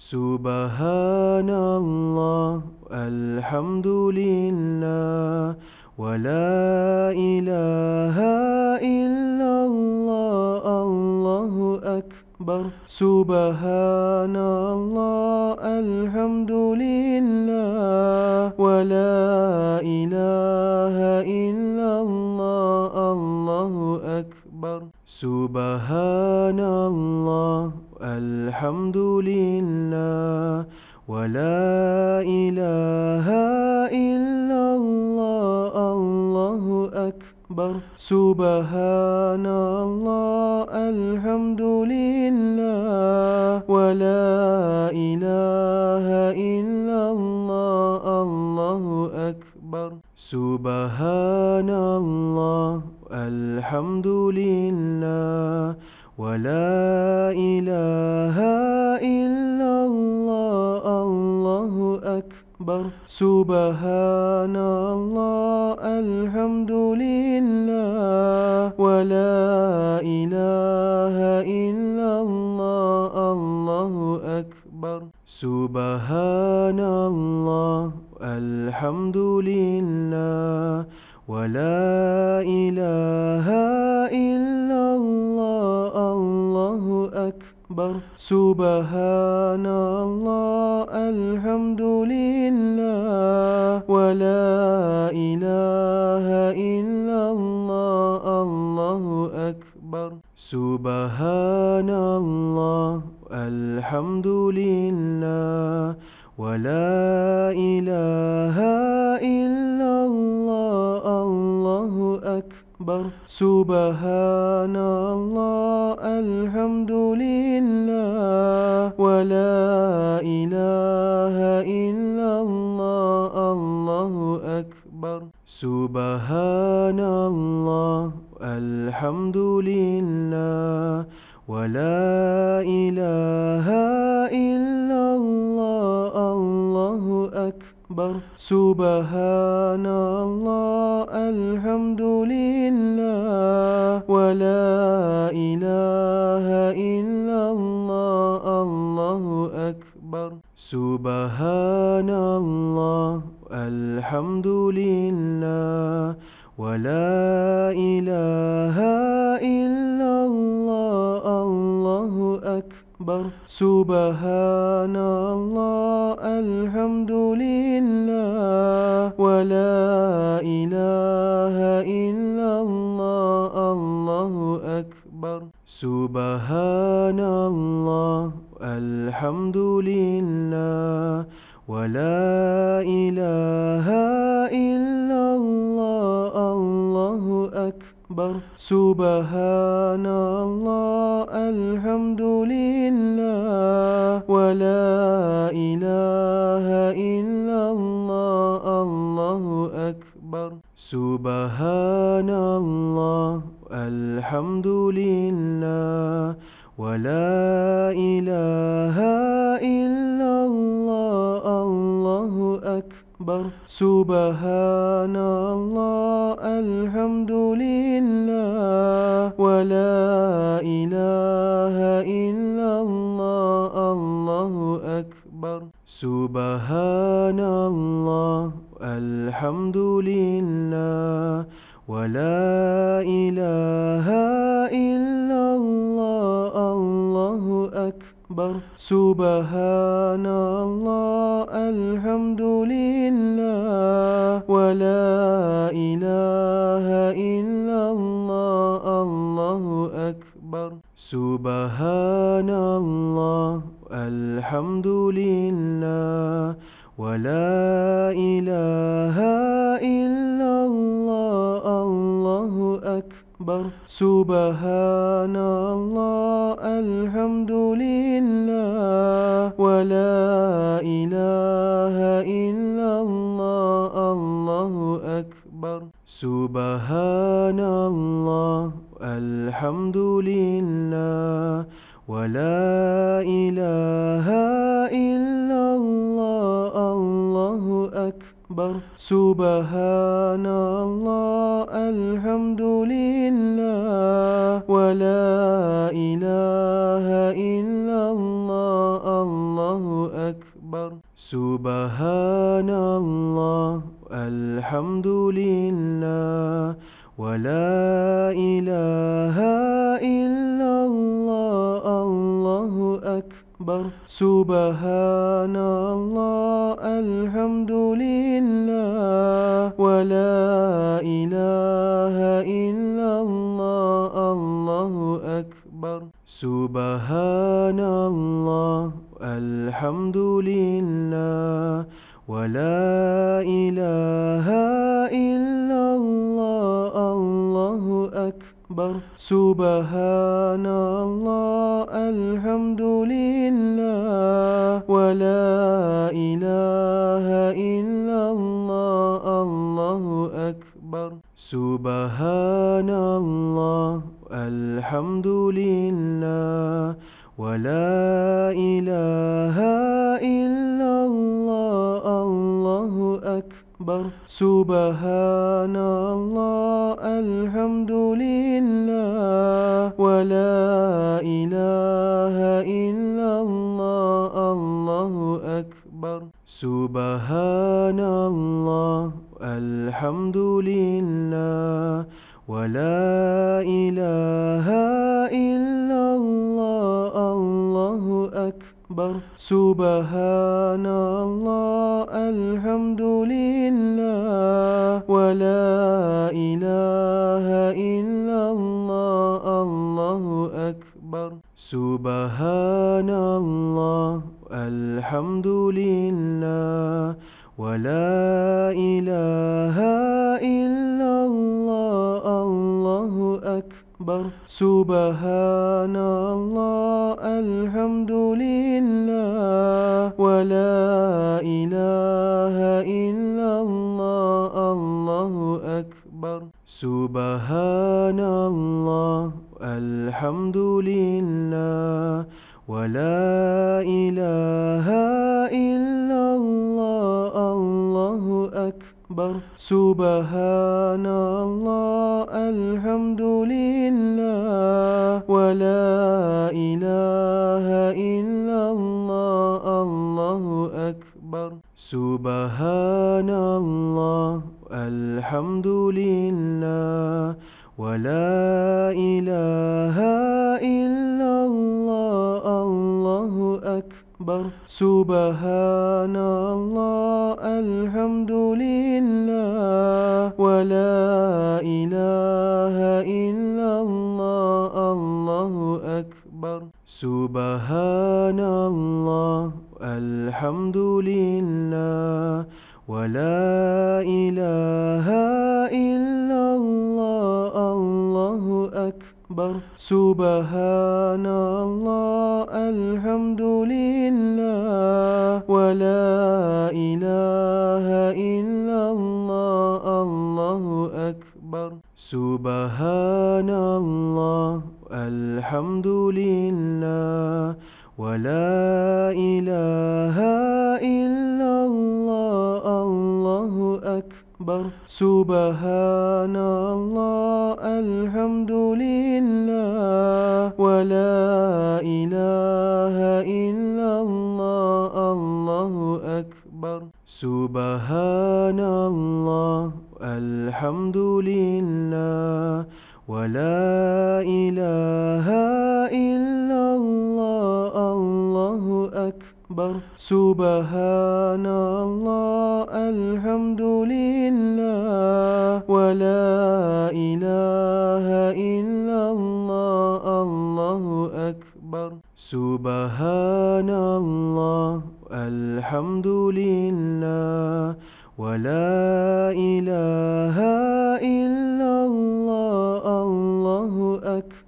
سبحان الله الحمد لله ولا إله إلا الله الله أكبر. سبحان الله الحمد لله ولا إله إلا الله الله أكبر. سبحان الله الحمد لله ولا إله إلا الله الله أكبر. سبحان الله الحمد لله. ولا إله إلا الله الله أكبر. سبحان الله الحمد لله. ولا إله إلا الله الله أكبر. سبحان الله الحمد لله. ولا إله إلا الله الله أكبر. سبحان الله الحمد لله. ولا إله إلا الله الله أكبر. سبحان الله الحمد لله. ولا إله إلا الله الله أكبر. سبحان الله الحمد لله. ولا إله إلا الله الله أكبر. سبحان الله الحمد لله. ولا إله إلا الله الله أكبر. سبحان الله الحمد لله. ولا إله إلا الله الله أكبر. سبحان الله الحمد لله. ولا إله إلا الله الله أكبر. سبحان الله الحمد لله. ولا سبحان الله الحمد لله ولا إله إلا الله الله أكبر. سبحان الله الحمد لله ولا إله إلا الله الله أكبر. سبحان سبحان الله الحمد لله ولا إله إلا الله الله أكبر. سبحان الله الحمد لله ولا إله إلا أكبر. سبحان الله الحمد لله ولا إله إلا الله الله أكبر. سبحان الله الحمد لله ولا إله إلا الله أكبر. سبحان الله الحمد لله ولا إله إلا الله الله أكبر. سبحان الله الحمد لله ولا إله إلا أكبر. سبحان الله الحمد لله ولا إله إلا الله الله أكبر. سبحان الله الحمد لله ولا إله إلا أكبر. سبحان الله الحمد لله ولا إله إلا الله الله أكبر. سبحان الله الحمد لله ولا إله إلا الله أكبر. سبحان الله الحمد لله ولا إله إلا الله الله أكبر. سبحان الله الحمد لله ولا إله إلا الله الله أكبر سبحان الله الحمد لله ولا إله إلا الله الله أكبر. سبحان الله الحمد لله ولا إله إلا الله الله أكبر. سبحان الله الحمد لله ولا إله إلا الله الله أكبر. سبحان الله الحمد لله ولا إله إلا الله الله أكبر. سبحان الله الحمد لله ولا إله إلا الله الله أكبر. سبحان الله الحمد لله ولا إله إلا الله أكبر. سبحان الله الحمد لله ولا إله إلا الله الله أكبر. سبحان الله الحمد لله ولا إله إلا الله. أكبر. سبحان الله الحمد لله ولا إله إلا الله الله أكبر. سبحان الله الحمد لله ولا إله إلا الله الله أكبر. سبحان الله الحمد لله ولا إله إلا الله الله أكبر. سبحان الله الحمد لله ولا إله إلا الله الله أكبر. سبحان الله الحمد لله ولا إله إلا الله الله أكبر. سبحان الله الحمد لله ولا إله إلا الله الله أكبر. سبحان الله الحمد لله ولا إله إلا الله الله أكبر. سبحان الله الحمد لله ولا إله إلا الله الله أكبر.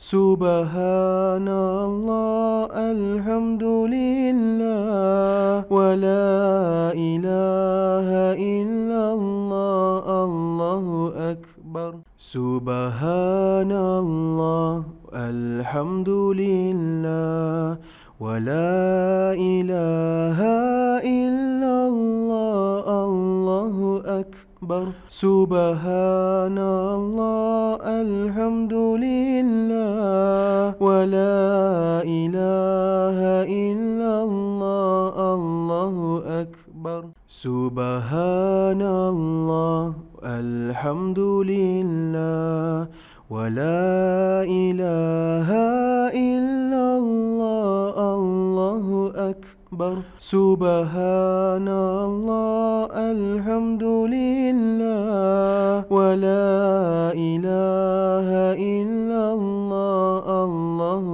سبحان الله الحمد لله ولا إله إلا الله الله أكبر. سبحان الله الحمد لله ولا إله إلا أكبر. سبحان الله الحمد لله ولا إله إلا الله أكبر. سبحان الله الحمد لله ولا إله إلا أكبر. سبحان الله الحمد لله ولا إله إلا الله الله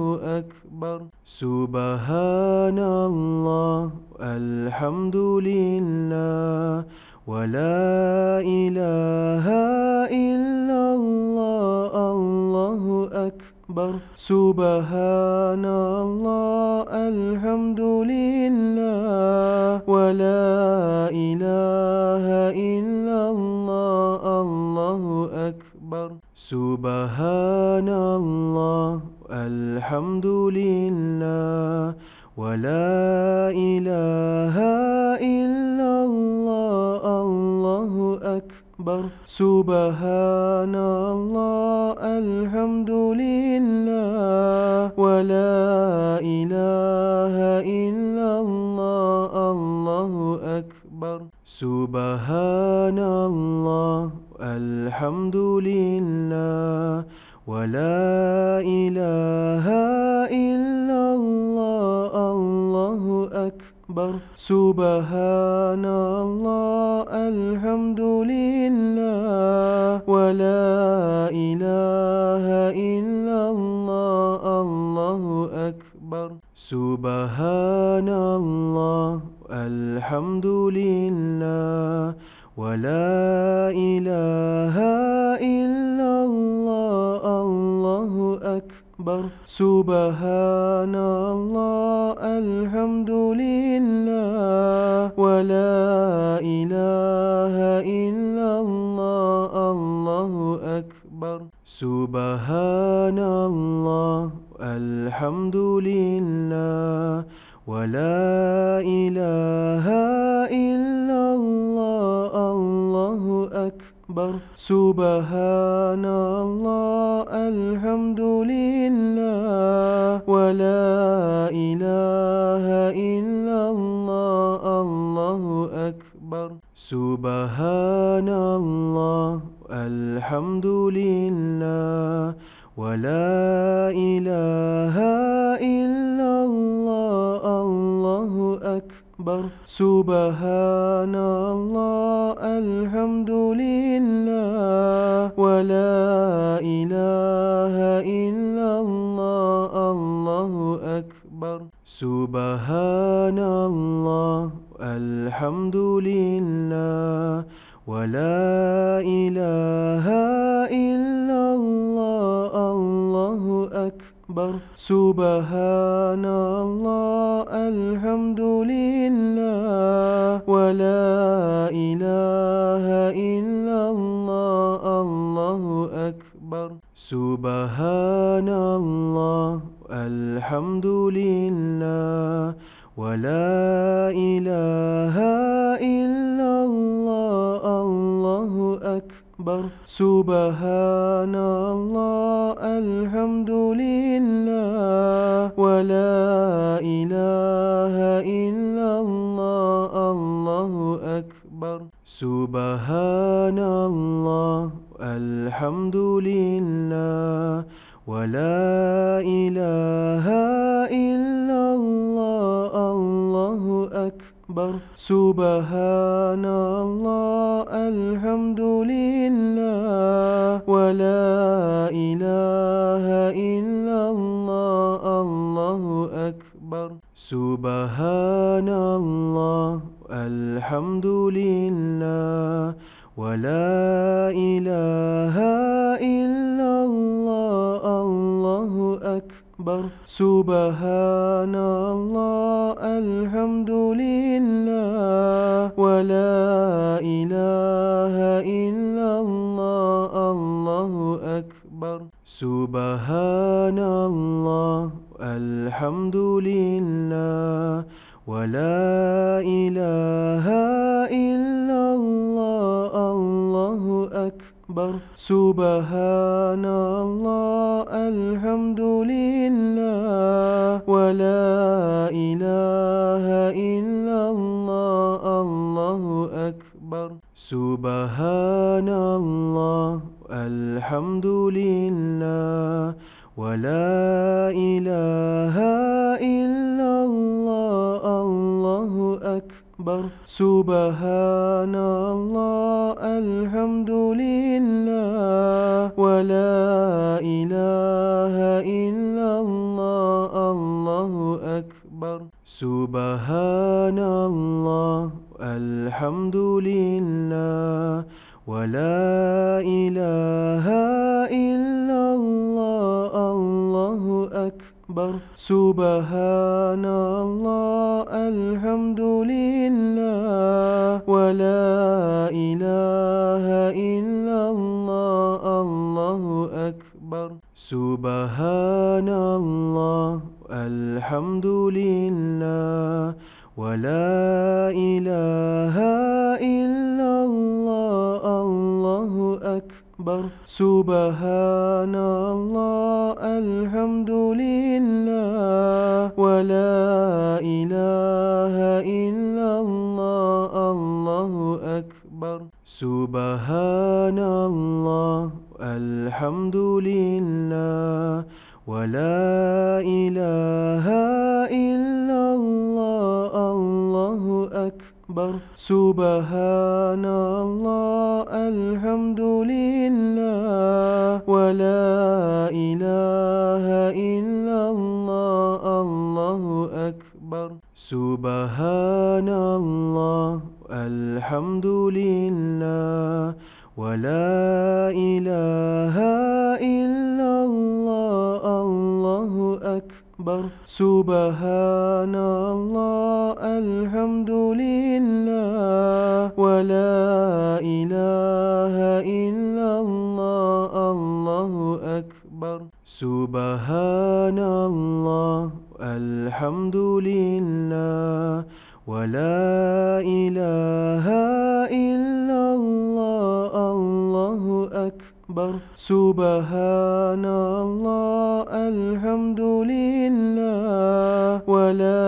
أكبر. سبحان الله الحمد لله ولا إله إلا الله أكبر. سبحان الله الحمد لله ولا إله إلا الله الله أكبر. سبحان الله الحمد لله ولا إله إلا الله الله أكبر. سبحان الله الحمد لله ولا إله إلا الله الله أكبر. سبحان الله الحمد لله ولا إله إلا الله الله أكبر. سبحان الله الحمد لله ولا إله إلا الله الله أكبر. سبحان الله الحمد لله ولا إله إلا الله أكبر. سبحان الله الحمد لله ولا إله إلا الله الله أكبر. سبحان الله الحمد لله ولا إله إلا أكبر. سبحان الله الحمد لله ولا إله إلا الله الله أكبر. سبحان الله الحمد لله ولا إله إلا الله أكبر. سبحان الله الحمد لله ولا إله إلا الله الله أكبر. سبحان الله الحمد لله ولا إله إلا الله أكبر. سبحان الله الحمد لله ولا إله إلا الله الله أكبر. سبحان الله الحمد لله ولا إله إلا الله الله أكبر. سبحان الله الحمد لله ولا إله إلا الله الله أكبر. سبحان الله الحمد لله ولا إله إلا الله الله أكبر. سبحان الله الحمد لله ولا إله إلا الله الله أكبر. سبحان الله الحمد لله ولا إله إلا أكبر. سبحان الله الحمد لله ولا إله إلا الله الله أكبر. سبحان الله الحمد لله ولا إله إلا أكبر. سبحان الله الحمد لله ولا إله إلا الله أكبر. سبحان الله الحمد لله ولا إله إلا الله الله أكبر. سبحان الله الحمد لله ولا إله إلا الله الله أكبر. سبحان الله الحمد لله ولا إله إلا الله الله أكبر. سبحان الله الحمد لله ولا إله إلا الله الله أكبر. سبحان الله الحمد لله ولا إله إلا الله الله أكبر. سبحان الله الحمد لله ولا إله إلا الله الله أكبر. سبحان الله الحمد لله ولا إله إلا أكبر. سبحان الله الحمد لله ولا إله إلا الله الله أكبر. سبحان الله الحمد لله ولا إله إلا أكبر. سبحان الله الحمد لله ولا إله إلا الله الله أكبر. سبحان الله الحمد لله ولا إله إلا الله. أكبر. سبحان الله الحمد لله ولا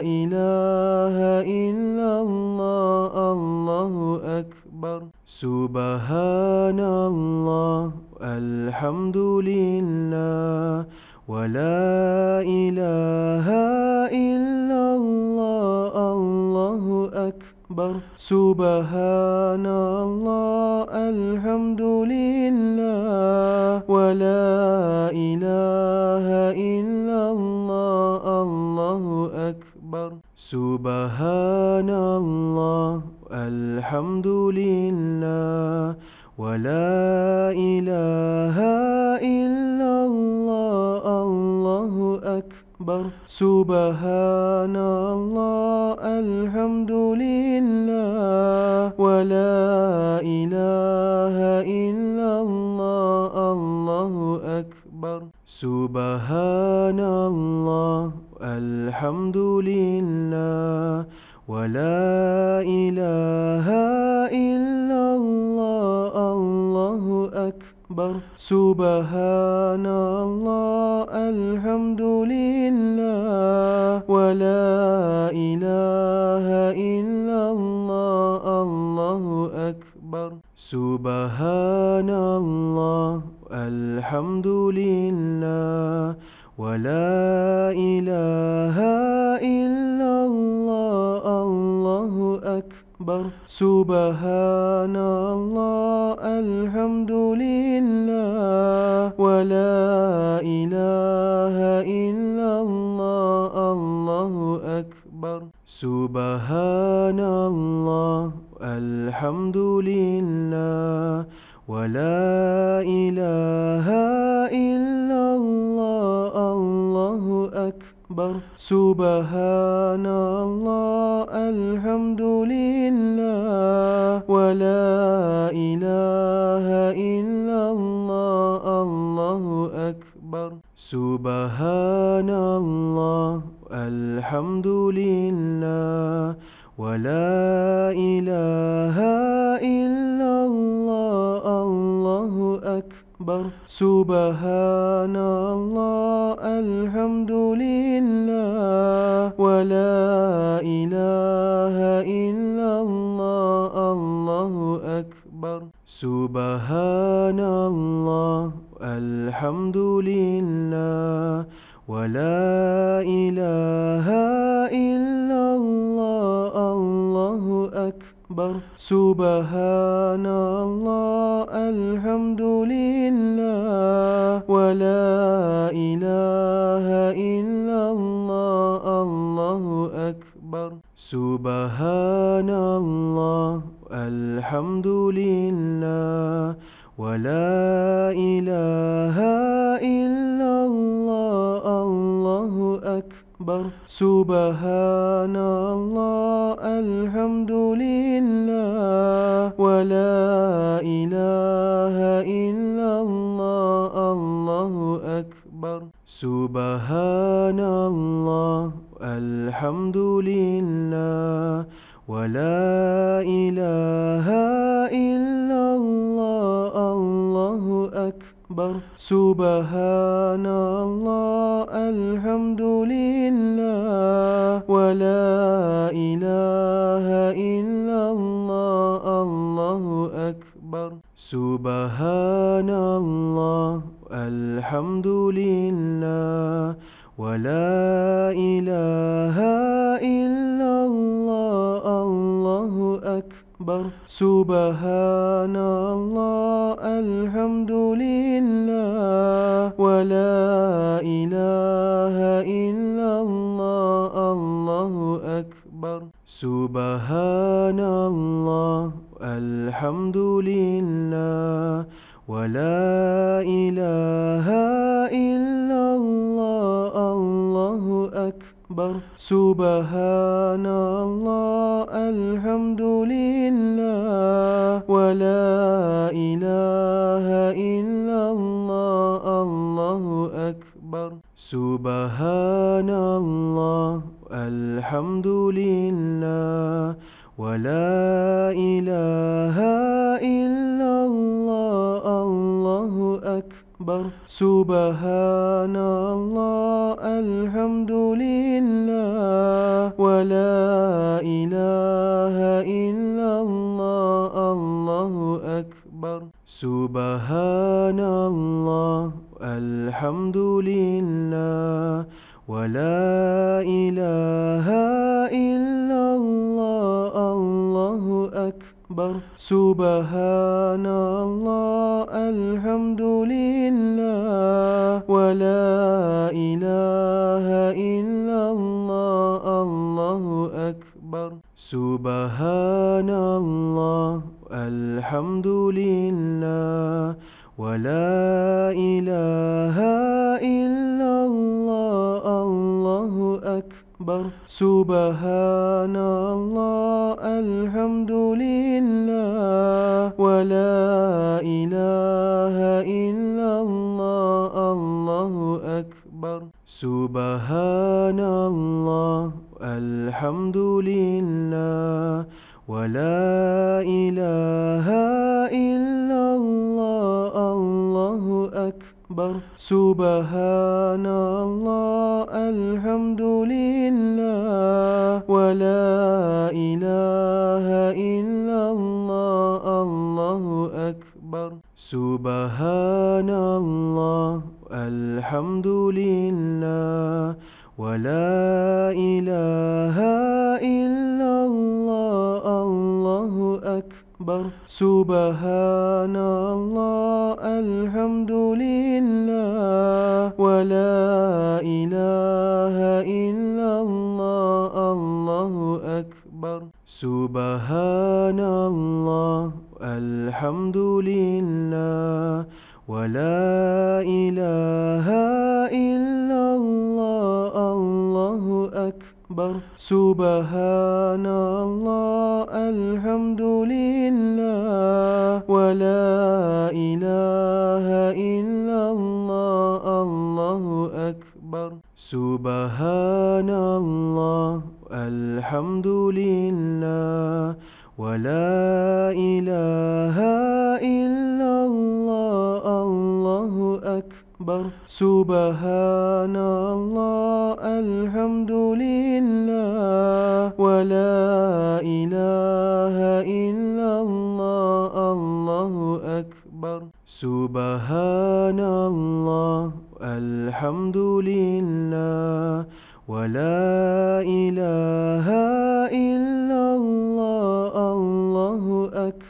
إله إلا الله الله أكبر. سبحان الله الحمد لله ولا إله إلا الله أكبر. سبحان الله الحمد لله ولا إله إلا الله الله أكبر. سبحان الله الحمد لله ولا إله إلا الله الله أكبر. سبحان الله الحمد لله ولا إله إلا الله الله أكبر. سبحان الله الحمد لله ولا إله إلا الله الله أكبر. سبحان الله الحمد لله ولا إله إلا الله الله أكبر. سبحان الله الحمد لله ولا إله إلا الله الله أكبر. سبحان الله الحمد لله ولا إله إلا الله الله أكبر. سبحان الله الحمد لله ولا إله إلا الله. أكبر. سبحان الله الحمد لله ولا إله إلا الله الله أكبر. سبحان الله الحمد لله ولا إله إلا أكبر. سبحان الله الحمد لله ولا إله إلا الله الله سبحان الله الحمد لله ولا إله إلا الله أكبر. سبحان الله الحمد لله ولا إله إلا الله الله أكبر. سبحان الله الحمد لله ولا إله إلا الله الله أكبر. سبحان الله الحمد لله ولا إله إلا الله الله أكبر. سبحان الله الحمد لله ولا إله إلا الله الله أكبر. سبحان الله الحمد لله سبحان الله الحمد لله ولا إله إلا الله الله أكبر. سبحان الله الحمد لله ولا إله إلا الله الله أكبر. سبحان الله الحمد لله ولا إله إلا الله الله أكبر. سبحان الله الحمد لله. ولا إله إلا الله الله أكبر. سبحان الله الحمد لله. ولا إله إلا الله الله أكبر. سبحان الله الحمد لله. ولا إله إلا الله الله أكبر. سبحان الله الحمد لله. ولا إله إلا الله الله أكبر. سبحان الله الحمد لله. ولا إله إلا الله الله أكبر. سبحان الله الحمد لله. ولا إله إلا الله الله أكبر سبحان الله الحمد لله ولا إله إلا الله الله أكبر سبحان الله الحمد لله ولا إله إلا الله أكبر. سبحان الله الحمد لله ولا إله إلا الله الله أكبر. سبحان الله الحمد لله ولا إله إلا الله. أكبر. سبحان الله الحمد لله ولا إله إلا الله الله أكبر. سبحان الله الحمد لله ولا إله إلا الله. أكبر. سبحان الله الحمد لله ولا إله إلا الله الله أكبر. سبحان الله الحمد لله ولا إله إلا الله الله أكبر. سبحان الله الحمد لله ولا إله إلا الله الله سبحان الله الحمد لله ولا إله إلا الله الله أكبر.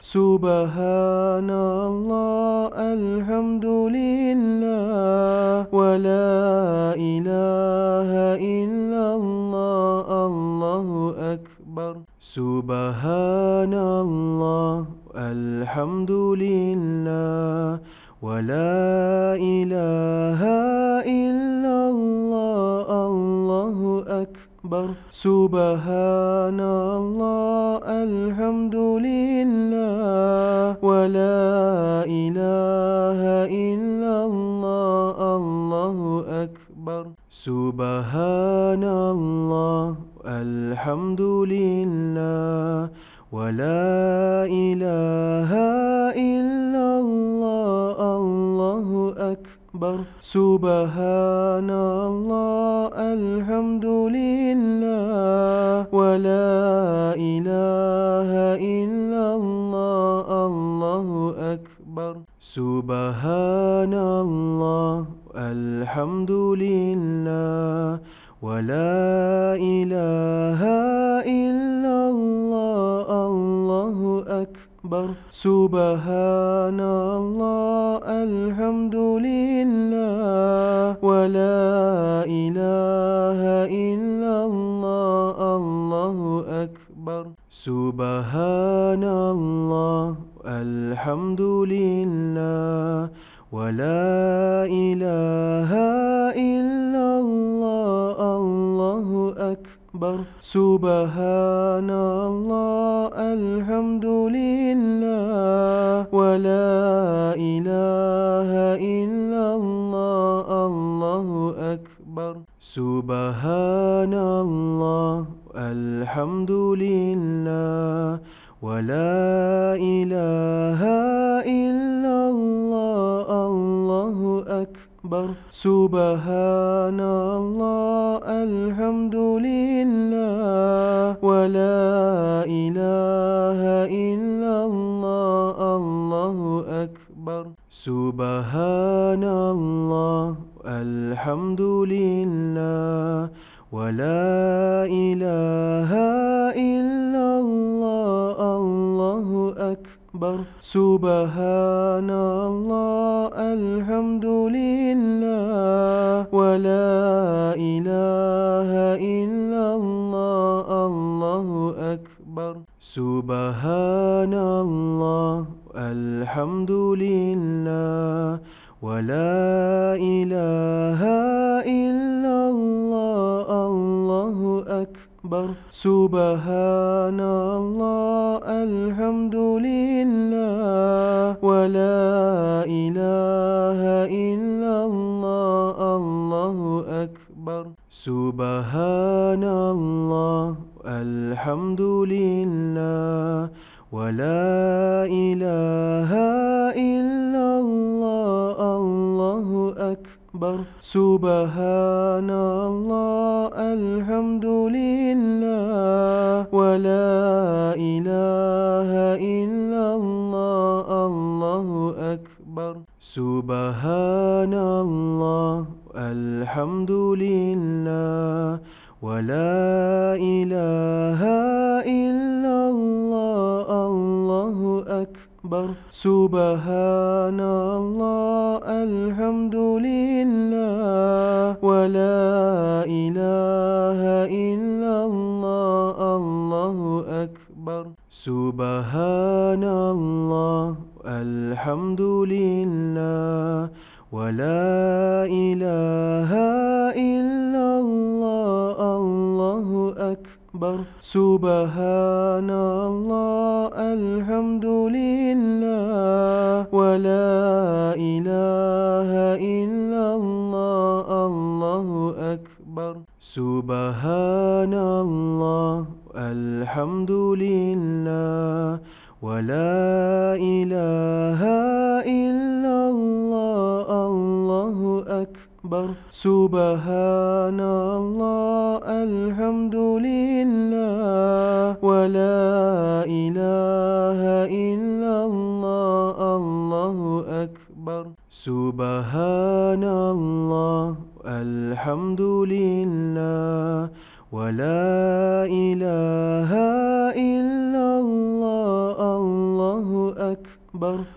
سبحان الله الحمد لله ولا إله إلا الله الله أكبر. سبحان الله الحمد لله ولا إله إلا الله الله أكبر. سبحان الله الحمد لله ولا إله إلا الله الله أكبر. سبحان الله الحمد لله ولا إله إلا أكبر. سبحان الله الحمد لله ولا إله إلا الله الله أكبر. سبحان الله الحمد لله ولا إله إلا أكبر. سبحان الله الحمد لله ولا إله إلا الله الله أكبر. سبحان الله الحمد لله ولا إله إلا الله أكبر. سبحان الله الحمد لله ولا إله إلا الله الله أكبر. سبحان الله الحمد لله ولا إله إلا الله الله أكبر. سبحان الله الحمد لله ولا إله إلا الله الله أكبر. سبحان الله الحمد لله ولا إله إلا الله الله أكبر. سبحان الله الحمد لله ولا إله إلا الله الله أكبر. سبحان الله الحمد لله ولا إله إلا الله الله أكبر. سبحان الله الحمد لله ولا إله إلا الله الله أكبر. سبحان الله الحمد لله ولا إله إلا الله. أكبر. سبحان الله الحمد لله ولا إله إلا الله الله أكبر. سبحان الله الحمد لله ولا إله إلا الله أكبر. سبحان الله الحمد لله ولا إله إلا الله الله أكبر. سبحان الله الحمد لله ولا إله إلا الله الله أكبر. سبحان الله الحمد لله ولا إله إلا الله الله أكبر. سبحان الله الحمد لله ولا إله إلا الله الله أكبر. سبحان الله الحمد لله ولا إله إلا الله الله سبحان الله الحمد لله ولا إله إلا الله الله أكبر.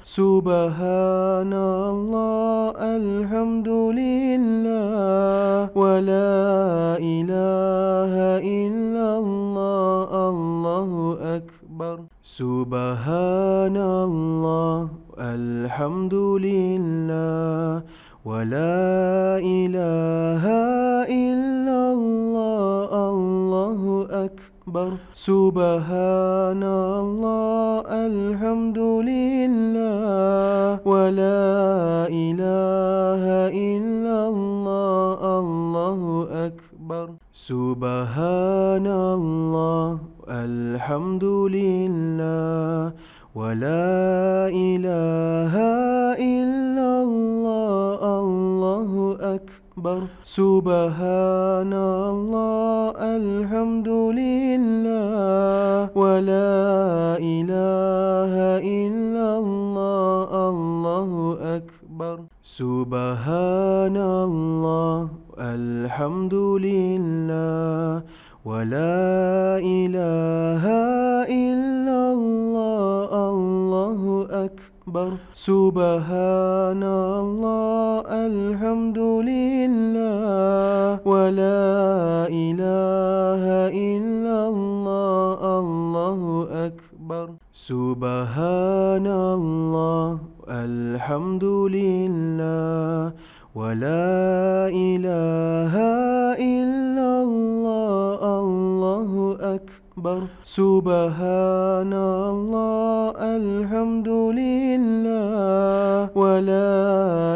سبحان الله الحمد لله ولا إله إلا الله الله أكبر. سبحان الله الحمد لله ولا إله إلا الله. أكبر. سبحان الله الحمد لله ولا إله إلا الله الله أكبر. سبحان الله الحمد لله ولا إله إلا أكبر. سبحان الله الحمد لله ولا إله إلا الله الله أكبر. سبحان الله الحمد لله ولا إله إلا الله أكبر. سبحان الله الحمد لله ولا إله إلا الله الله أكبر. سبحان الله الحمد لله ولا إله إلا الله الله أكبر. سبحان الله الحمد لله ولا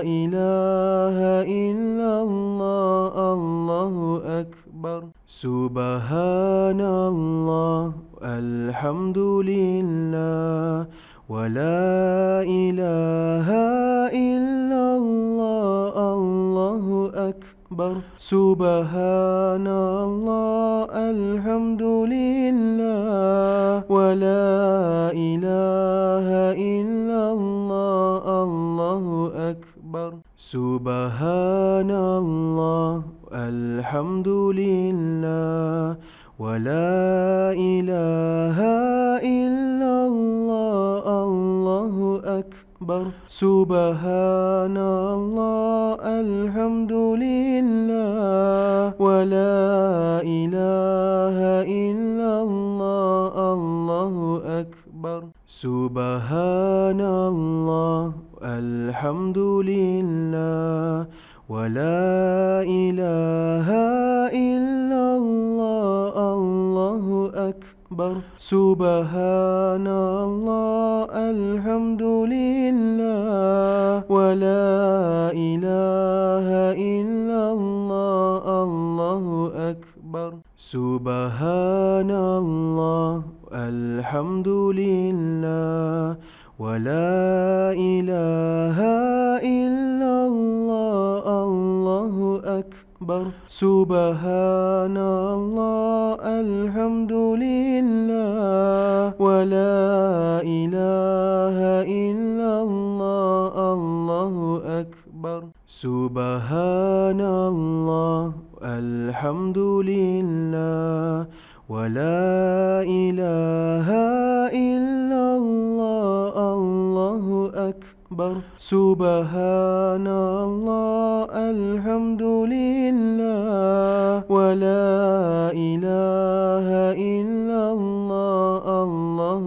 إله إلا الله الله أكبر. سبحان الله الحمد لله ولا إله إلا الله الله أكبر. سبحان الله الحمد لله ولا إله إلا الله الله أكبر. سبحان الله الحمد لله ولا إله إلا الله الله أكبر. سبحان الله الحمد لله ولا إله إلا الله الله أكبر. سبحان الله الحمد لله ولا إله إلا أكبر. سبحان الله الحمد لله ولا إله إلا الله الله أكبر. سبحان الله الحمد لله ولا إله إلا أكبر. سبحان الله الحمد لله ولا إله إلا الله الله أكبر. سبحان الله الحمد لله ولا إله إلا الله أكبر. سبحان الله الحمد لله ولا إله إلا الله الله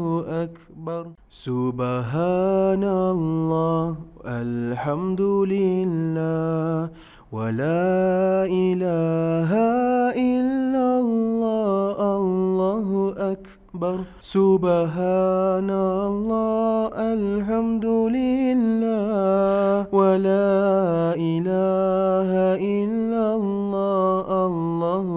أكبر. سبحان الله الحمد لله ولا إله إلا الله الله أكبر. سبحان الله الحمد لله ولا إله إلا الله الله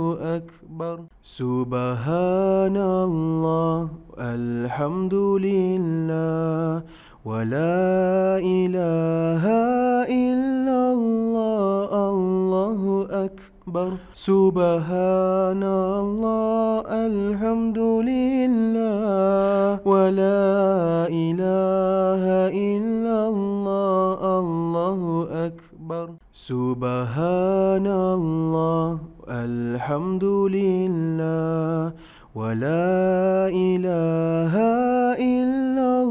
أكبر. سبحان الله الحمد لله ولا إله إلا الله الله أكبر. سبحان الله الحمد لله ولا إله إلا الله الله سبحان الله الحمد لله ولا إله إلا الله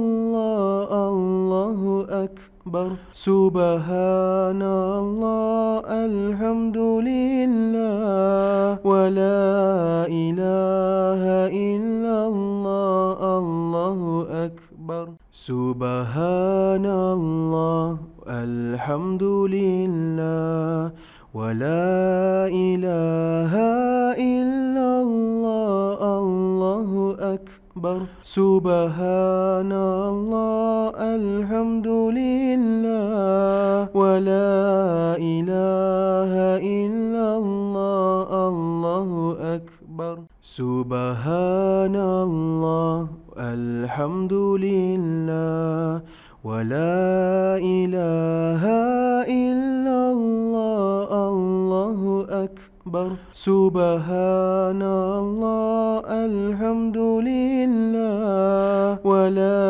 أكبر. سبحان الله الحمد لله ولا إله إلا الله الله أكبر. سبحان الله الحمد لله ولا إله إلا أكبر. سبحان الله الحمد لله ولا إله إلا الله الله أكبر. سبحان الله الحمد لله ولا إله إلا الله. أكبر. سبحان الله الحمد لله ولا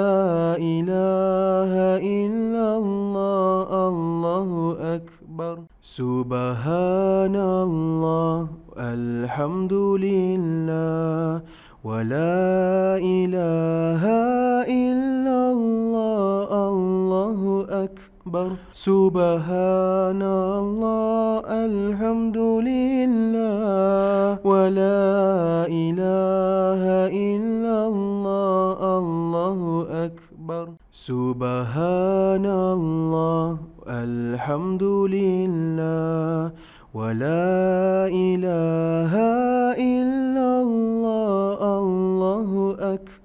إله إلا الله الله أكبر. سبحان الله الحمد لله ولا إله إلا الله أكبر. سبحان الله الحمد لله ولا إله إلا الله الله أكبر. سبحان الله الحمد لله ولا إله إلا الله الله أكبر.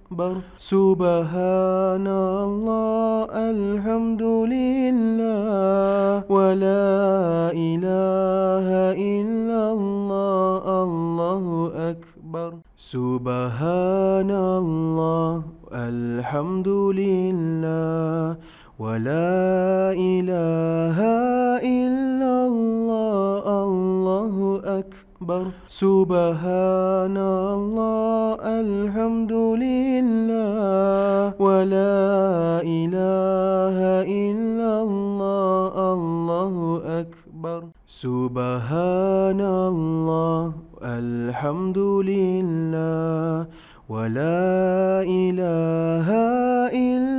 سبحان الله الحمد لله ولا إله إلا الله الله أكبر. سبحان الله الحمد لله ولا إله إلا الله الله أكبر. سبحان الله الحمد لله ولا إله إلا الله الله أكبر. سبحان الله الحمد لله ولا إله إلا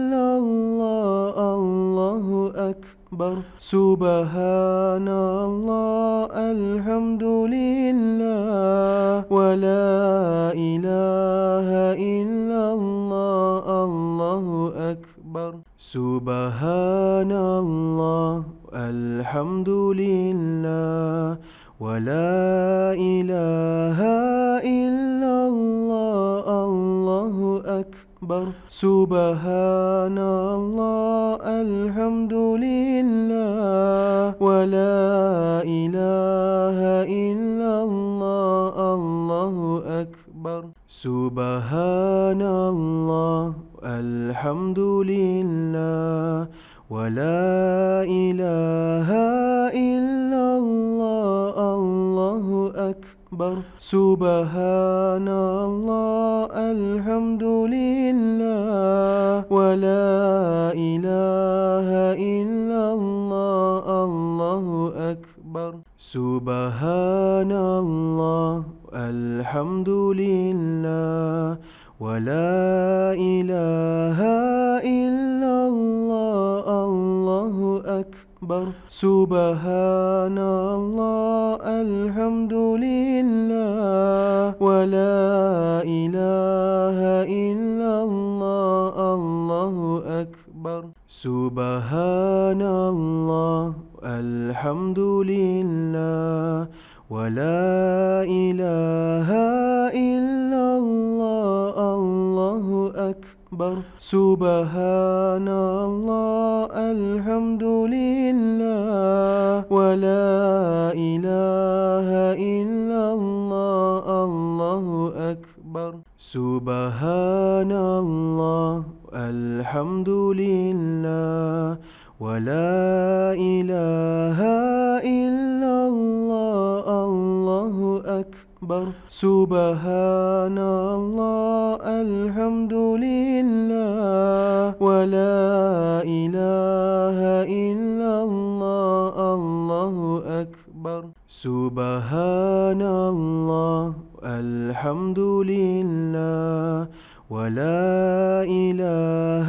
أكبر. سبحان الله الحمد لله ولا إله إلا الله الله أكبر. سبحان الله الحمد لله ولا إله إلا أكبر. سبحان الله الحمد لله ولا إله إلا الله الله أكبر. سبحان الله الحمد لله ولا إله إلا الله. أكبر. سبحان الله الحمد لله ولا إله إلا الله الله أكبر. سبحان الله الحمد لله ولا إله إلا الله الله أكبر. سبحان الله الحمد لله ولا إله إلا الله الله أكبر. سبحان الله الحمد لله ولا إله إلا الله الله أكبر. سبحان الله الحمد لله ولا إله إلا الله الله أكبر. سبحان الله الحمد لله ولا إله إلا الله الله أكبر. سبحان الله الحمد سبحان الله الحمد لله ولا إله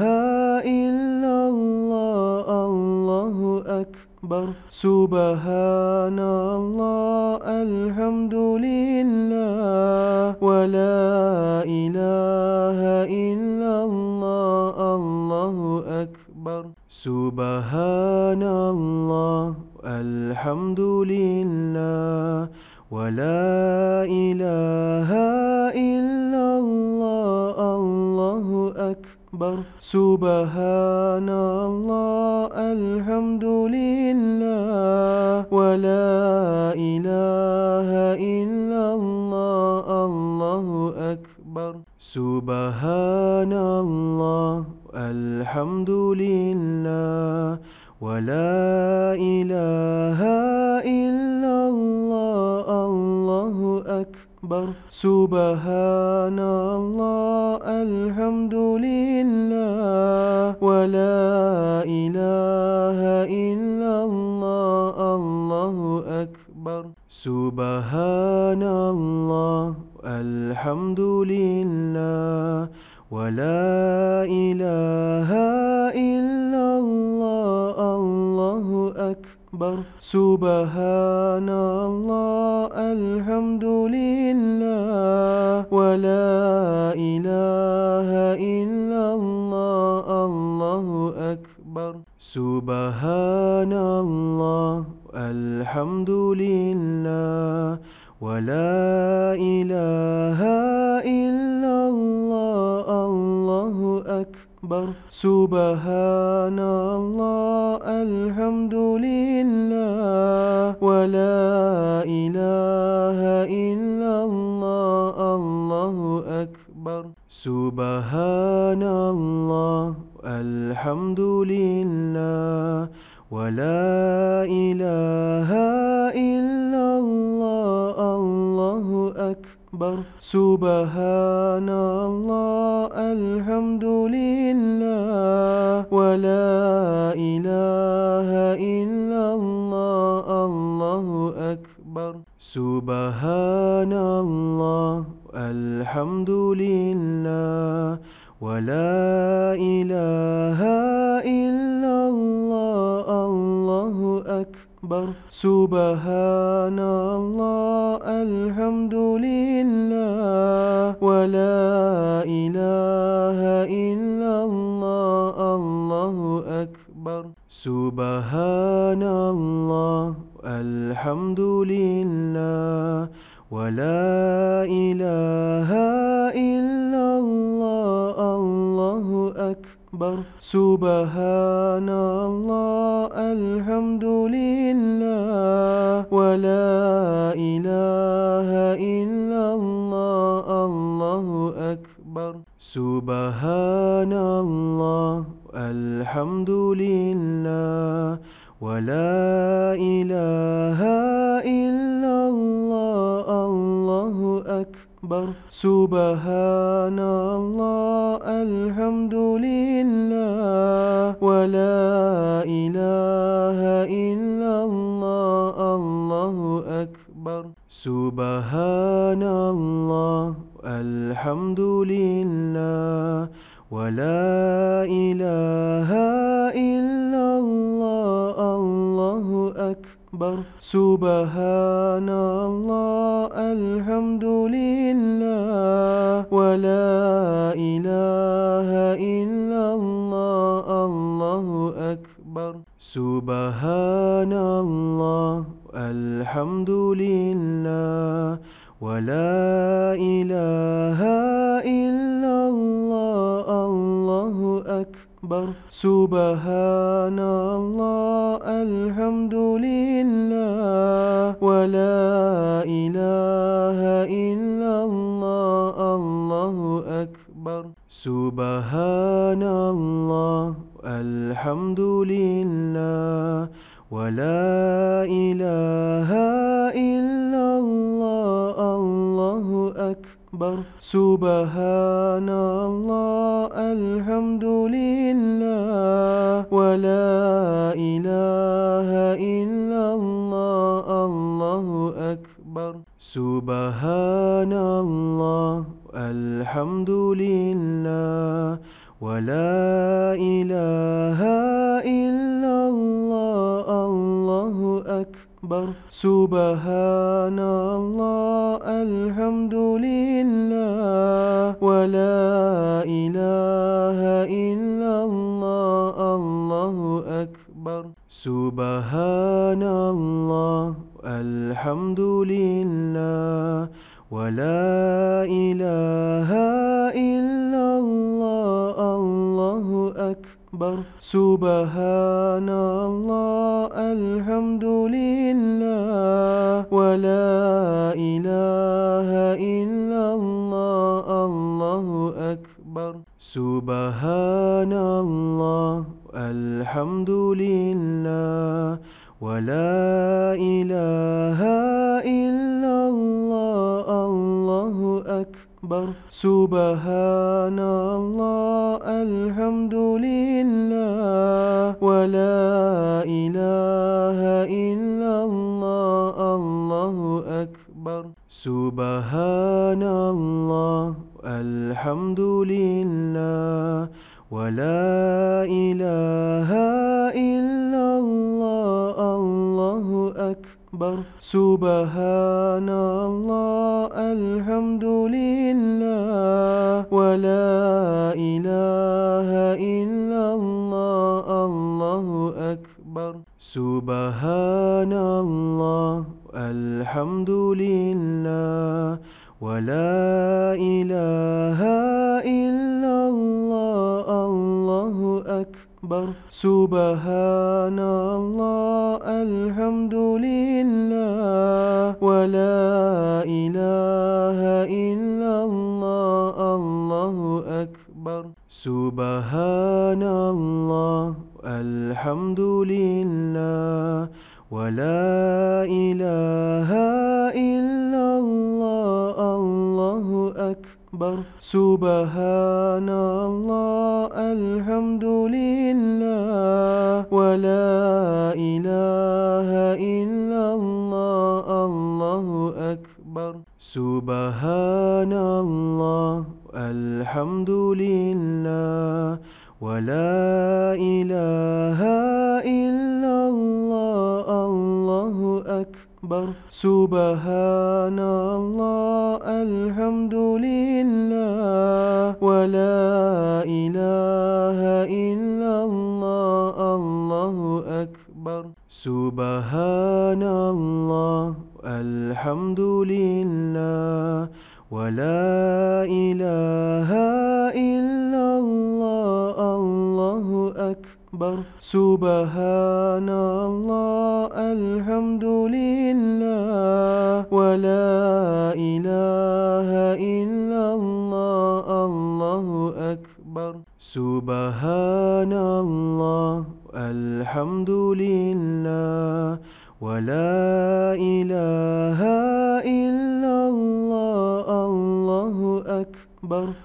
إلا الله الله أكبر. سبحان الله الحمد لله ولا إله إلا الله الله أكبر. سبحان الله الحمد لله ولا إله إلا الله الله أكبر. سبحان الله الحمد لله. ولا إله إلا الله الله أكبر. سبحان الله الحمد لله. ولا إله إلا الله الله أكبر. سبحان الله الحمد لله. ولا إله إلا الله الله أكبر. سبحان الله الحمد لله. ولا إله إلا الله الله أكبر. سبحان الله الحمد لله. ولا إله إلا الله الله أكبر. سبحان الله الحمد لله. ولا إله إلا الله الله أكبر. سبحان الله الحمد لله. ولا إله إلا الله الله أكبر. سبحان الله الحمد لله. ولا إله إلا أكبر. سبحان الله الحمد لله ولا إله إلا الله الله أكبر. سبحان الله الحمد لله ولا إله إلا أكبر. سبحان الله الحمد لله ولا إله إلا الله الله أكبر. سبحان الله الحمد لله ولا إله إلا أكبر. سبحان الله الحمد لله ولا إله إلا الله الله أكبر. سبحان الله الحمد لله ولا إله إلا الله أكبر. سبحان الله الحمد لله ولا إله إلا الله الله أكبر. سبحان الله الحمد لله ولا إله إلا الله الله أكبر. سبحان الله الحمد لله ولا إله إلا الله الله أكبر. سبحان الله الحمد لله ولا إله إلا الله الله أكبر. سبحان الله الحمد لله ولا إله إلا الله الله أكبر. سبحان الله الحمد لله ولا إله إلا أكبر. سبحان الله الحمد لله ولا إله إلا الله الله سبحان الله الحمد لله ولا إله إلا الله. أكبر. سبحان الله الحمد لله ولا إله إلا الله الله أكبر. سبحان الله الحمد لله ولا إله إلا الله الله أكبر. سبحان الله الحمد لله ولا إله إلا الله الله أكبر. سبحان الله الحمد لله ولا إله إلا الله الله أكبر. سبحان الله الحمد لله ولا إله إلا الله الله أكبر. سبحان الله الحمد لله ولا إله إلا الله الله أكبر. سبحان الله الحمد لله ولا إله إلا الله الله أكبر. سبحان الله الحمد لله ولا إله إلا الله الله أكبر. سبحان الله الحمد لله ولا إله إلا الله الله أكبر. سبحان الله الحمد لله ولا إله إلا أكبر. سبحان الله الحمد لله ولا إله إلا الله الله أكبر. سبحان الله الحمد لله ولا إله إلا أكبر. سبحان الله الحمد لله ولا إله إلا الله الله أكبر. سبحان الله الحمد لله ولا إله إلا الله الله أكبر. سبحان الله الحمد لله ولا إله إلا الله الله أكبر. سبحان الله الحمد لله ولا إله إلا الله الله أكبر.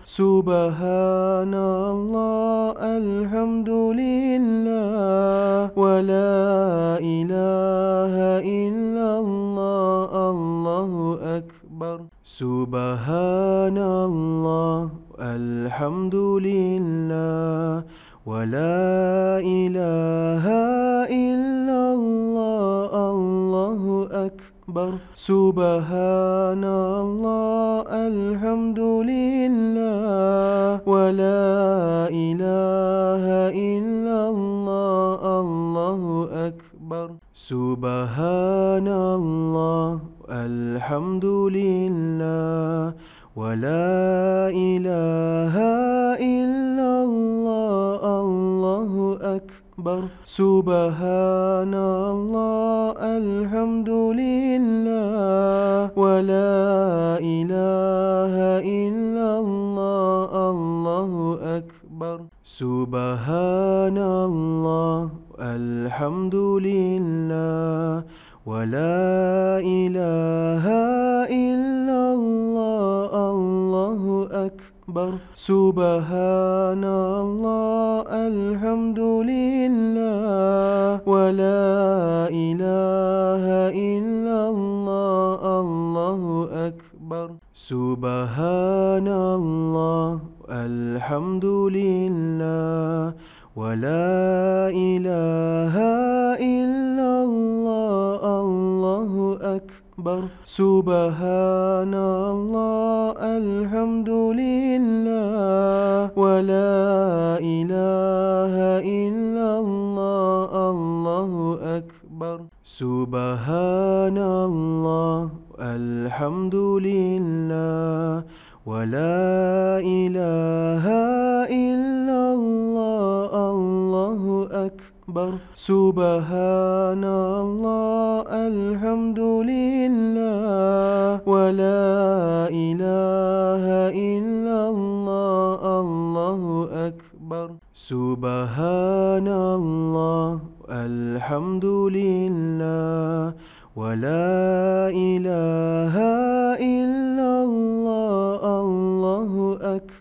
سبحان الله الحمد لله ولا إله إلا الله الله أكبر. سبحان الله الحمد لله ولا إله إلا الله الله أكبر. سبحان الله الحمد لله ولا إله إلا الله الله أكبر. سبحان الله الحمد لله ولا إله إلا الله. أكبر. سبحان الله الحمد لله ولا إله إلا الله الله أكبر. سبحان الله الحمد لله ولا إله إلا أكبر. سبحان الله الحمد لله ولا إله إلا الله الله أكبر. سبحان الله الحمد لله ولا إله إلا أكبر. سبحان الله الحمد لله ولا إله إلا الله الله أكبر. سبحان الله الحمد لله ولا إله إلا الله أكبر. سبحان الله الحمد لله ولا إله إلا الله الله أكبر. سبحان الله الحمد لله ولا إله إلا الله الله أكبر.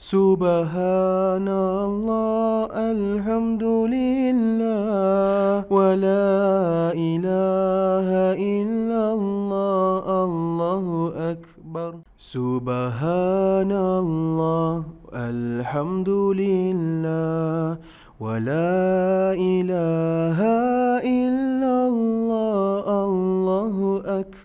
سبحان الله الحمد لله ولا إله إلا الله الله أكبر. سبحان الله الحمد لله ولا إله إلا الله الله أكبر.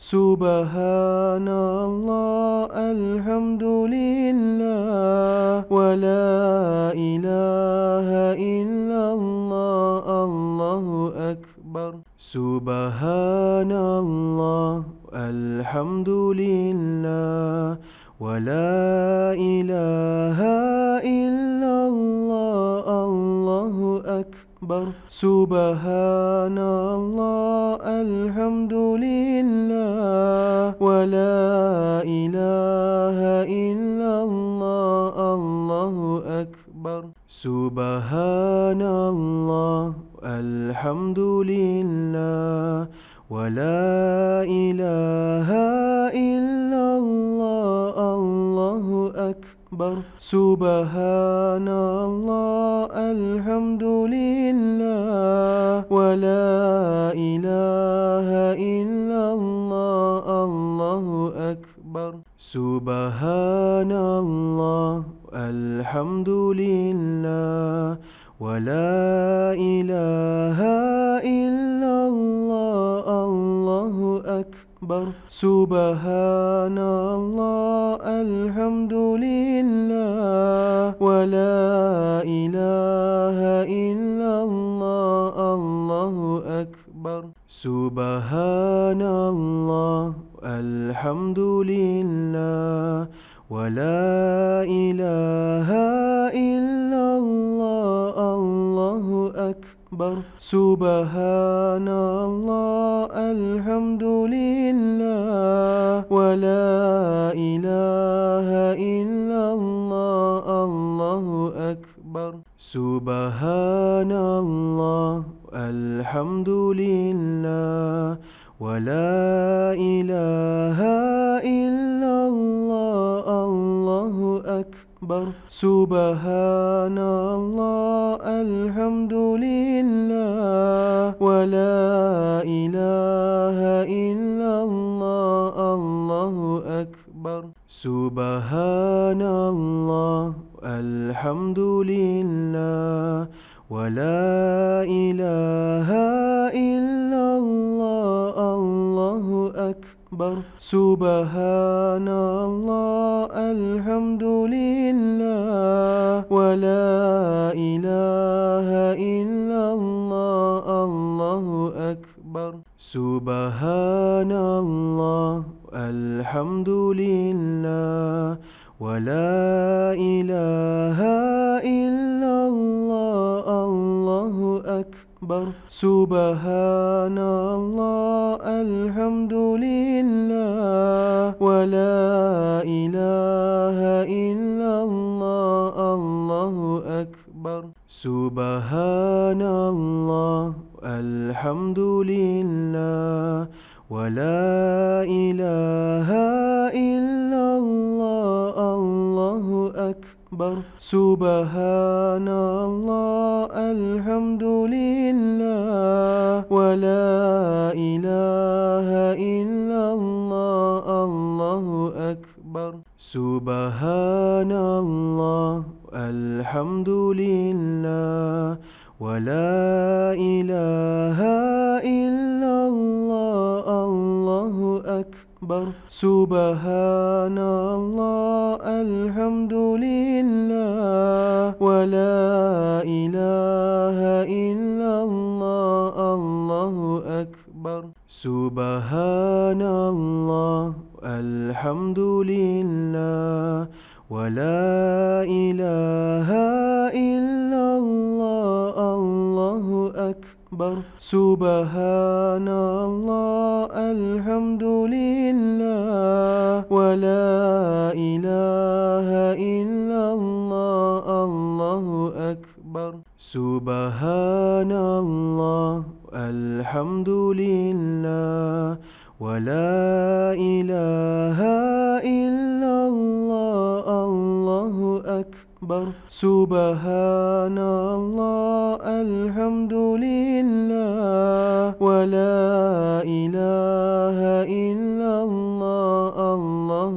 سبحان الله الحمد لله ولا إله إلا الله الله أكبر. سبحان الله الحمد لله ولا إله إلا أكبر. سبحان الله الحمد لله ولا إله إلا الله الله أكبر. سبحان الله الحمد لله ولا إله إلا الله أكبر. سبحان الله الحمد لله ولا إله إلا الله الله أكبر. سبحان الله الحمد لله ولا إله إلا الله الله أكبر. سبحان الله الحمد لله ولا إله إلا الله الله أكبر. سبحان الله الحمد لله ولا إله إلا الله الله أكبر. سبحان الله الحمد لله ولا إله إلا الله الله أكبر. سبحان الله الحمد لله ولا إله إلا الله الله أكبر. سبحان الله الحمد لله ولا إله إلا الله الله أكبر. سبحان الله الحمد لله ولا إله إلا الله. أكبر. سبحان الله الحمد لله ولا إله إلا الله الله أكبر. سبحان الله الحمد لله ولا إله إلا أكبر. سبحان الله الحمد لله ولا إله إلا الله الله أكبر. سبحان الله الحمد لله ولا إله إلا الله أكبر. سبحان الله الحمد لله ولا إله إلا الله الله أكبر. سبحان الله الحمد لله ولا إله إلا الله أكبر. سبحان الله الحمد لله ولا إله إلا الله الله أكبر. سبحان الله الحمد لله ولا إله إلا الله الله أكبر. سبحان الله الحمد لله ولا إله إلا الله الله أكبر. سبحان الله الحمد لله ولا إله إلا الله الله أكبر. سبحان الله الحمد لله ولا إله إلا الله الله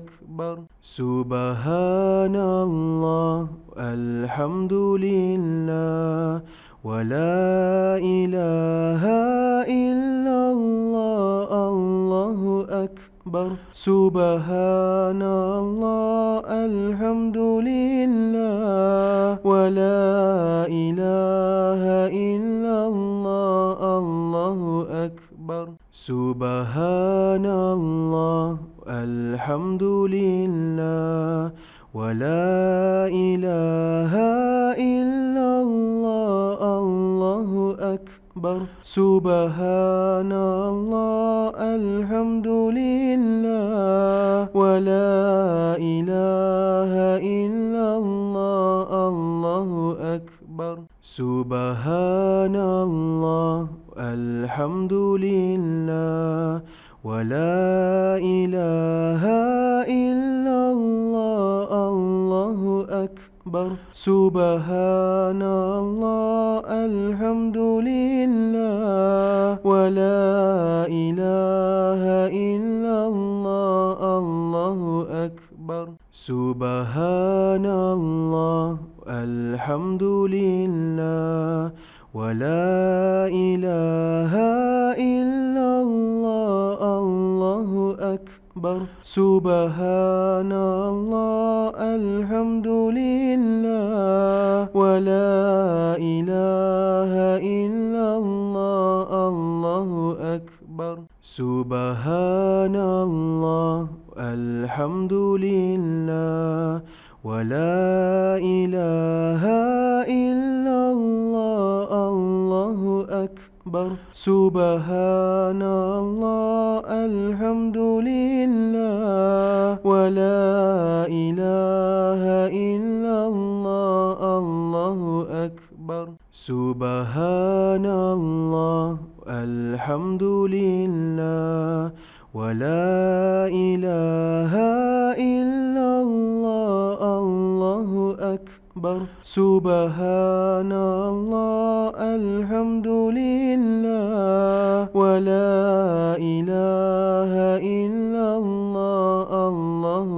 أكبر. سبحان الله الحمد لله ولا إله إلا أكبر. سبحان الله الحمد لله ولا إله إلا الله الله أكبر. سبحان الله الحمد لله ولا إله إلا أكبر. سبحان الله الحمد لله ولا إله إلا الله الله أكبر. سبحان الله الحمد لله ولا إله إلا الله. أكبر. سبحان الله الحمد لله ولا إله إلا الله الله أكبر. سبحان الله الحمد لله ولا إله إلا الله أكبر. سبحان الله الحمد لله ولا إله إلا الله الله أكبر. سبحان الله الحمد لله ولا إله إلا الله الله أكبر. سبحان الله الحمد لله ولا إله إلا الله الله أكبر. سبحان الله الحمد لله ولا إله إلا الله الله أكبر. سبحان الله الحمد لله ولا إله إلا الله الله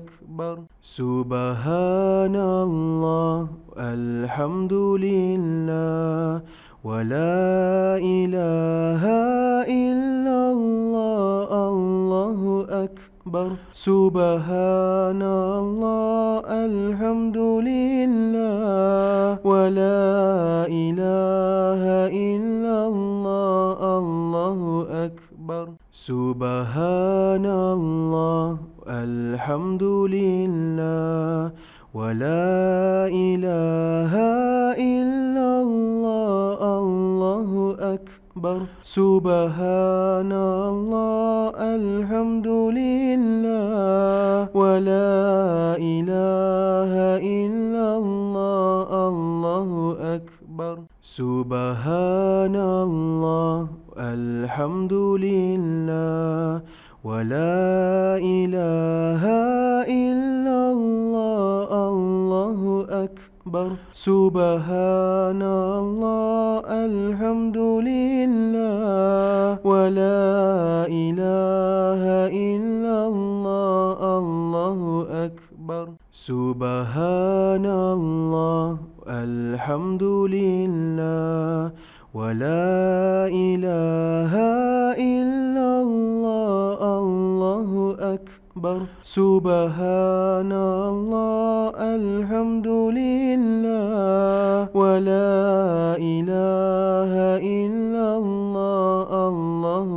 أكبر. سبحان الله الحمد لله ولا إله إلا أكبر. سبحان الله الحمد لله ولا إله إلا الله الله أكبر. سبحان الله الحمد لله ولا إله إلا الله. أكبر. سبحان الله الحمد لله ولا إله إلا الله الله أكبر. سبحان الله الحمد لله ولا إله إلا أكبر. سبحان الله الحمد لله ولا إله إلا الله الله أكبر. سبحان الله الحمد لله ولا إله إلا الله الله أكبر. سبحان الله الحمد لله ولا إله إلا الله الله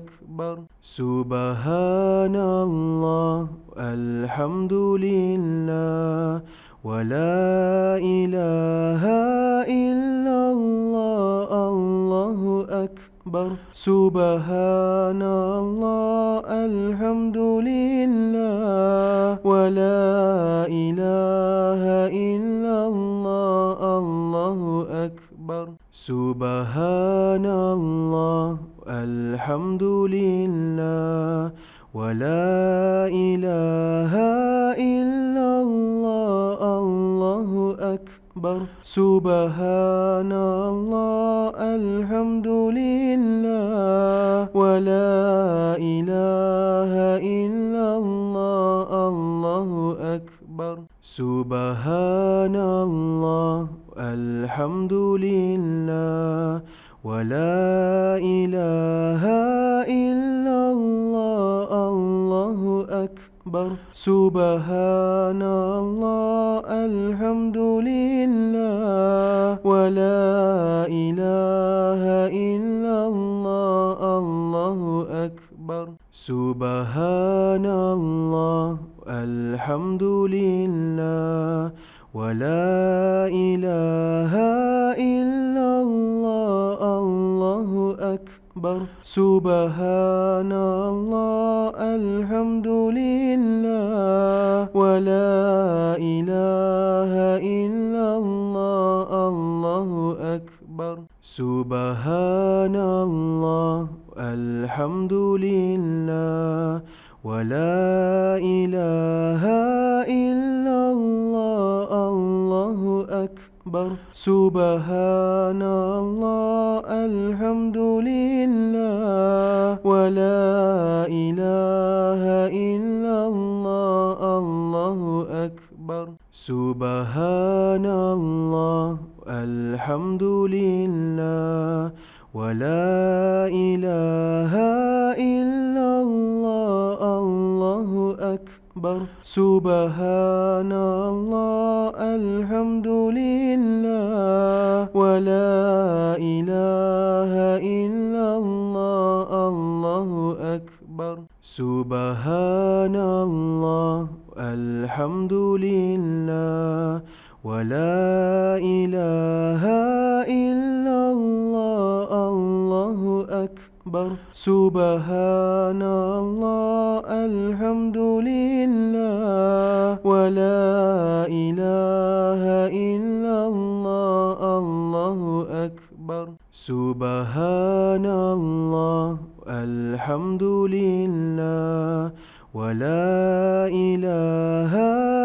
أكبر. سبحان الله الحمد لله ولا إله إلا الله الله أكبر. سبحان الله الحمد لله ولا إله إلا الله الله أكبر. سبحان الله الحمد لله ولا إله أكبر. سبحان الله الحمد لله ولا إله إلا الله الله أكبر. سبحان الله الحمد لله ولا إله إلا أكبر. سبحان الله الحمد لله ولا إله إلا الله الله أكبر. سبحان الله الحمد لله ولا إله إلا الله. أكبر. سبحان الله الحمد لله ولا إله إلا الله الله أكبر. سبحان الله الحمد لله ولا إله إلا الله الله أكبر. سبحان الله الحمد لله ولا إله إلا الله الله أكبر. سبحان الله الحمد لله ولا إله إلا الله الله أكبر. سبحان الله الحمد لله ولا إله إلا الله الله أكبر. سبحان الله الحمد لله ولا إله إلا الله الله أكبر. سبحان الله الحمد لله ولا إله إلا الله الله أكبر. سبحان الله الحمد لله ولا إله إلا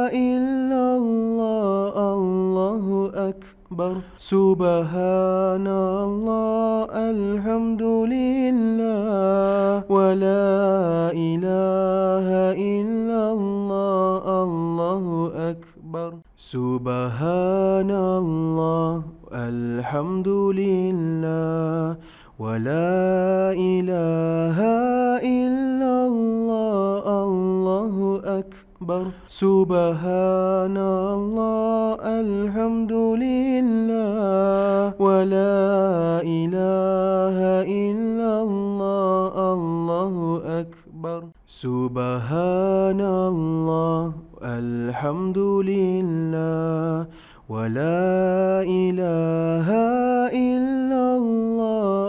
أكبر. سبحان الله الحمد لله ولا إله إلا الله الله أكبر. سبحان الله الحمد لله ولا إله إلا الله. أكبر. سبحان الله الحمد لله ولا إله إلا الله الله أكبر. سبحان الله الحمد لله ولا إله إلا الله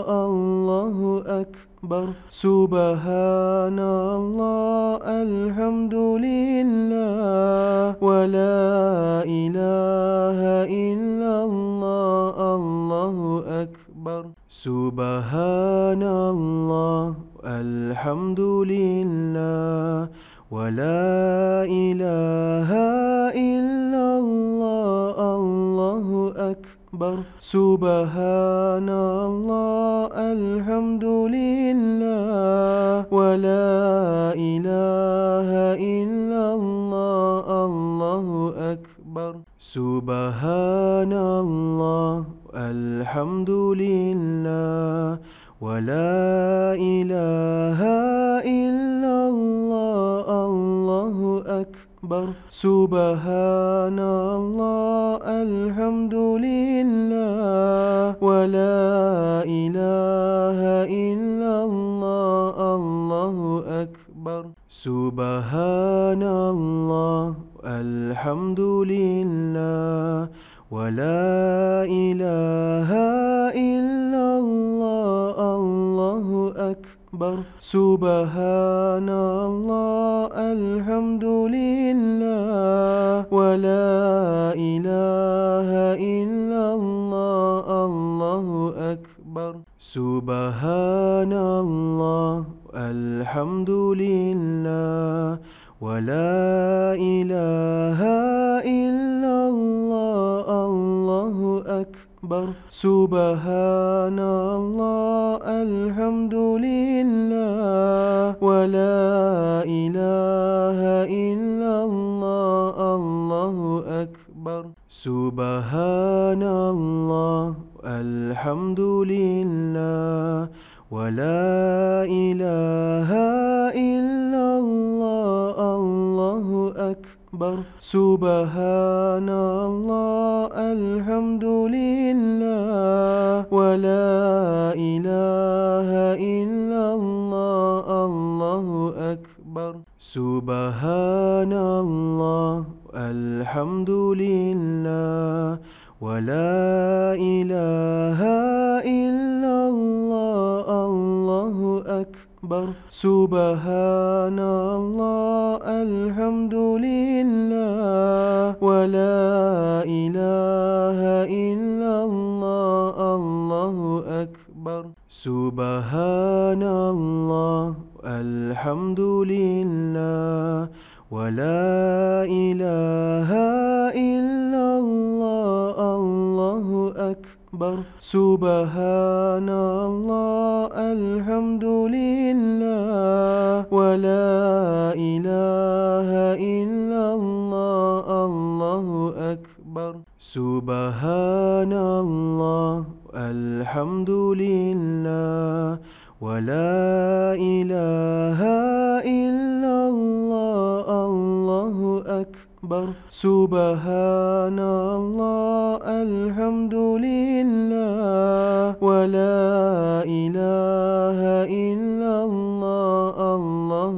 أكبر. سبحان الله الحمد لله ولا إله إلا الله الله أكبر. سبحان الله الحمد لله ولا إله إلا الله الله أكبر. سبحان الله الحمد لله ولا إله إلا الله الله أكبر. سبحان الله الحمد لله ولا إله إلا الله الله أكبر. سبحان الله الحمد لله ولا إله إلا الله الله أكبر. سبحان الله الحمد لله ولا إله إلا الله الله أكبر. سبحان الله الحمد لله ولا إله إلا الله الله أكبر. سبحان الله الحمد لله ولا إله إلا أكبر. سبحان الله الحمد لله ولا إله إلا الله الله أكبر. سبحان الله الحمد لله ولا إله إلا أكبر. سبحان الله الحمد لله ولا إله إلا الله الله أكبر. سبحان الله الحمد لله ولا إله إلا أكبر. سبحان الله الحمد لله ولا إله إلا الله الله أكبر. سبحان الله الحمد لله ولا إله إلا الله أكبر. سبحان الله الحمد لله ولا إله إلا الله الله أكبر. سبحان الله الحمد لله ولا إله إلا الله الله أكبر. سبحان الله الحمد لله ولا إله إلا الله الله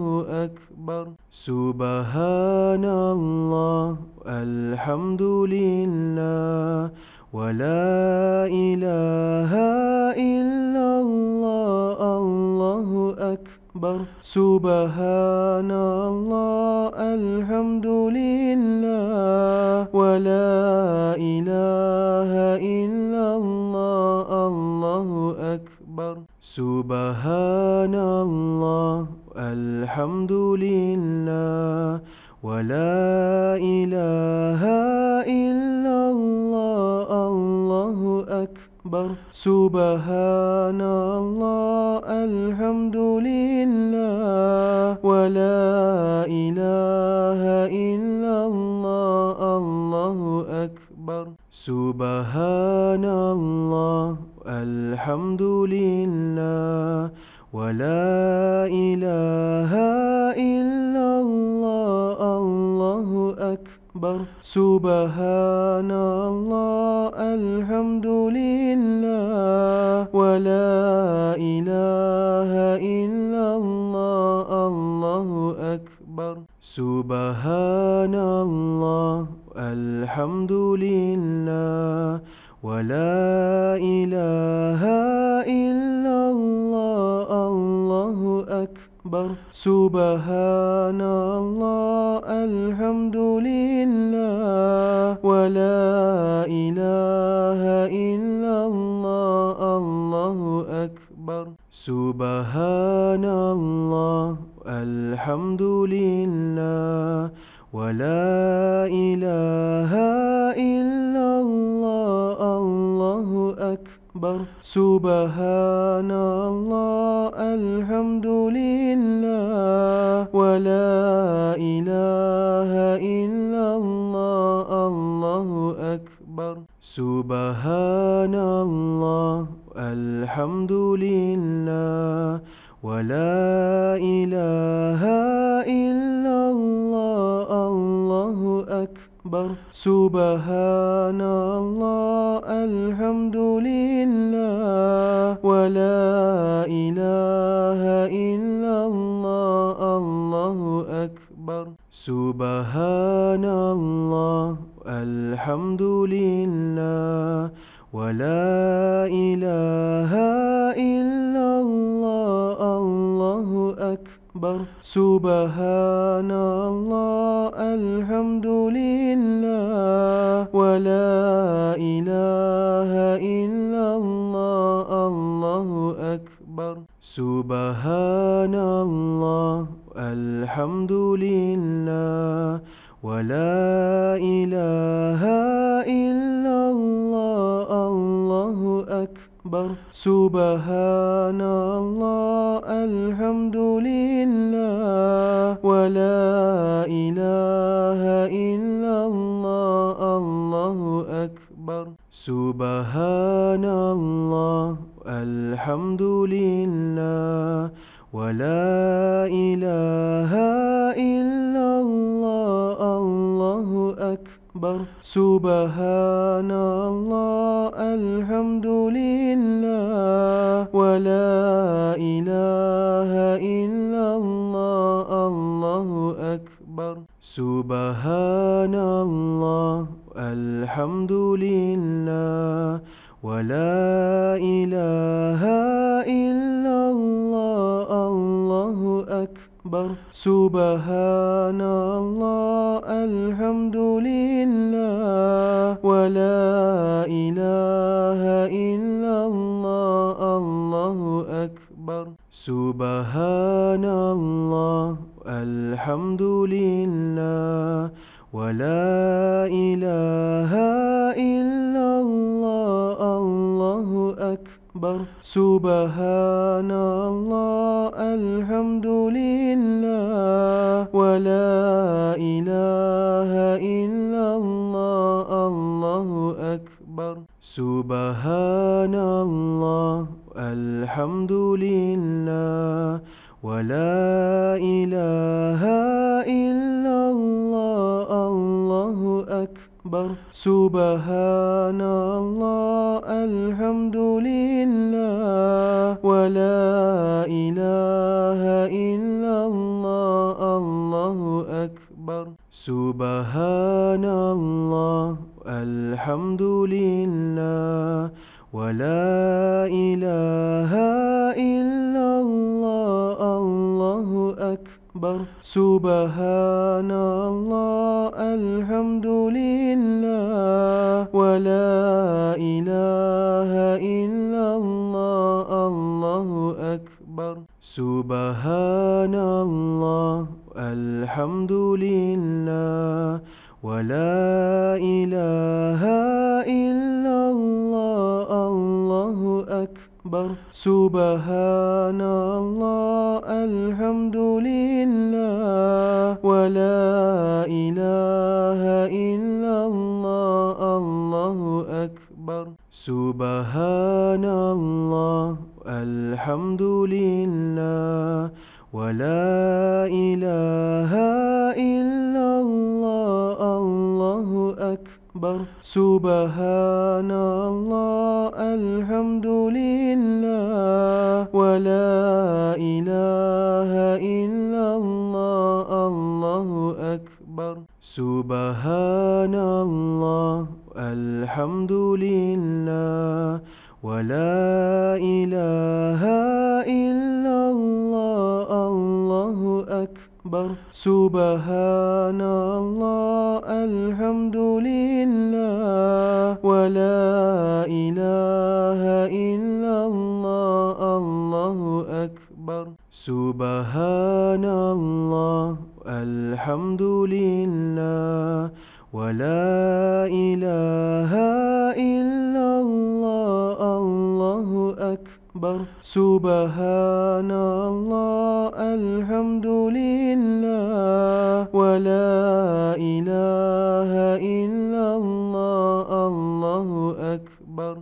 أكبر. سبحان الله الحمد لله ولا إله إلا الله أكبر. سبحان الله الحمد لله ولا إله إلا الله الله أكبر. سبحان الله الحمد لله ولا إله إلا أكبر. سبحان الله الحمد لله ولا إله إلا الله الله أكبر. سبحان الله الحمد لله ولا إله إلا الله. أكبر. سبحان الله الحمد لله ولا إله إلا الله الله أكبر. سبحان الله الحمد لله ولا إله إلا الله أكبر. سبحان الله الحمد لله ولا إله إلا الله الله أكبر. سبحان الله الحمد لله ولا إله إلا الله أكبر. سبحان الله الحمد لله ولا إله إلا الله أكبر. سبحان الله الحمد لله ولا إله إلا الله الله أكبر. سبحان الله الحمد لله ولا إله إلا الله الله أكبر. سبحان الله الحمد لله ولا إله إلا الله. أكبر. سبحان الله الحمد لله ولا إله إلا الله الله أكبر. سبحان الله الحمد لله ولا إله إلا أكبر. سبحان الله الحمد لله ولا إله إلا الله الله أكبر. سبحان الله الحمد لله ولا إله إلا الله الله أكبر. سبحان الله الحمد لله ولا إله إلا الله الله أكبر. سبحان الله الحمد لله ولا إله إلا الله الله أكبر. سبحان الله الحمد لله ولا إله إلا الله الله أكبر. سبحان الله الحمد لله ولا إله إلا الله الله أكبر. سبحان الله الحمد لله ولا إله إلا الله الله أكبر. سبحان الله الحمد لله ولا إله إلا الله. أكبر. سبحان الله الحمد لله ولا إله إلا الله الله أكبر. سبحان الله الحمد لله ولا إله إلا أكبر. سبحان الله الحمد لله ولا إله إلا الله الله أكبر. سبحان الله الحمد لله ولا إله إلا أكبر. سبحان الله الحمد لله ولا إله إلا الله الله أكبر. سبحان الله الحمد لله ولا إله إلا الله أكبر. سبحان الله الحمد لله ولا إله إلا الله الله أكبر. سبحان الله الحمد لله ولا إله إلا الله الله أكبر. سبحان الله الحمد لله ولا إله إلا الله الله أكبر. سبحان الله الحمد لله ولا إله إلا الله الله أكبر. سبحان الله الحمد لله ولا إله إلا الله الله أكبر.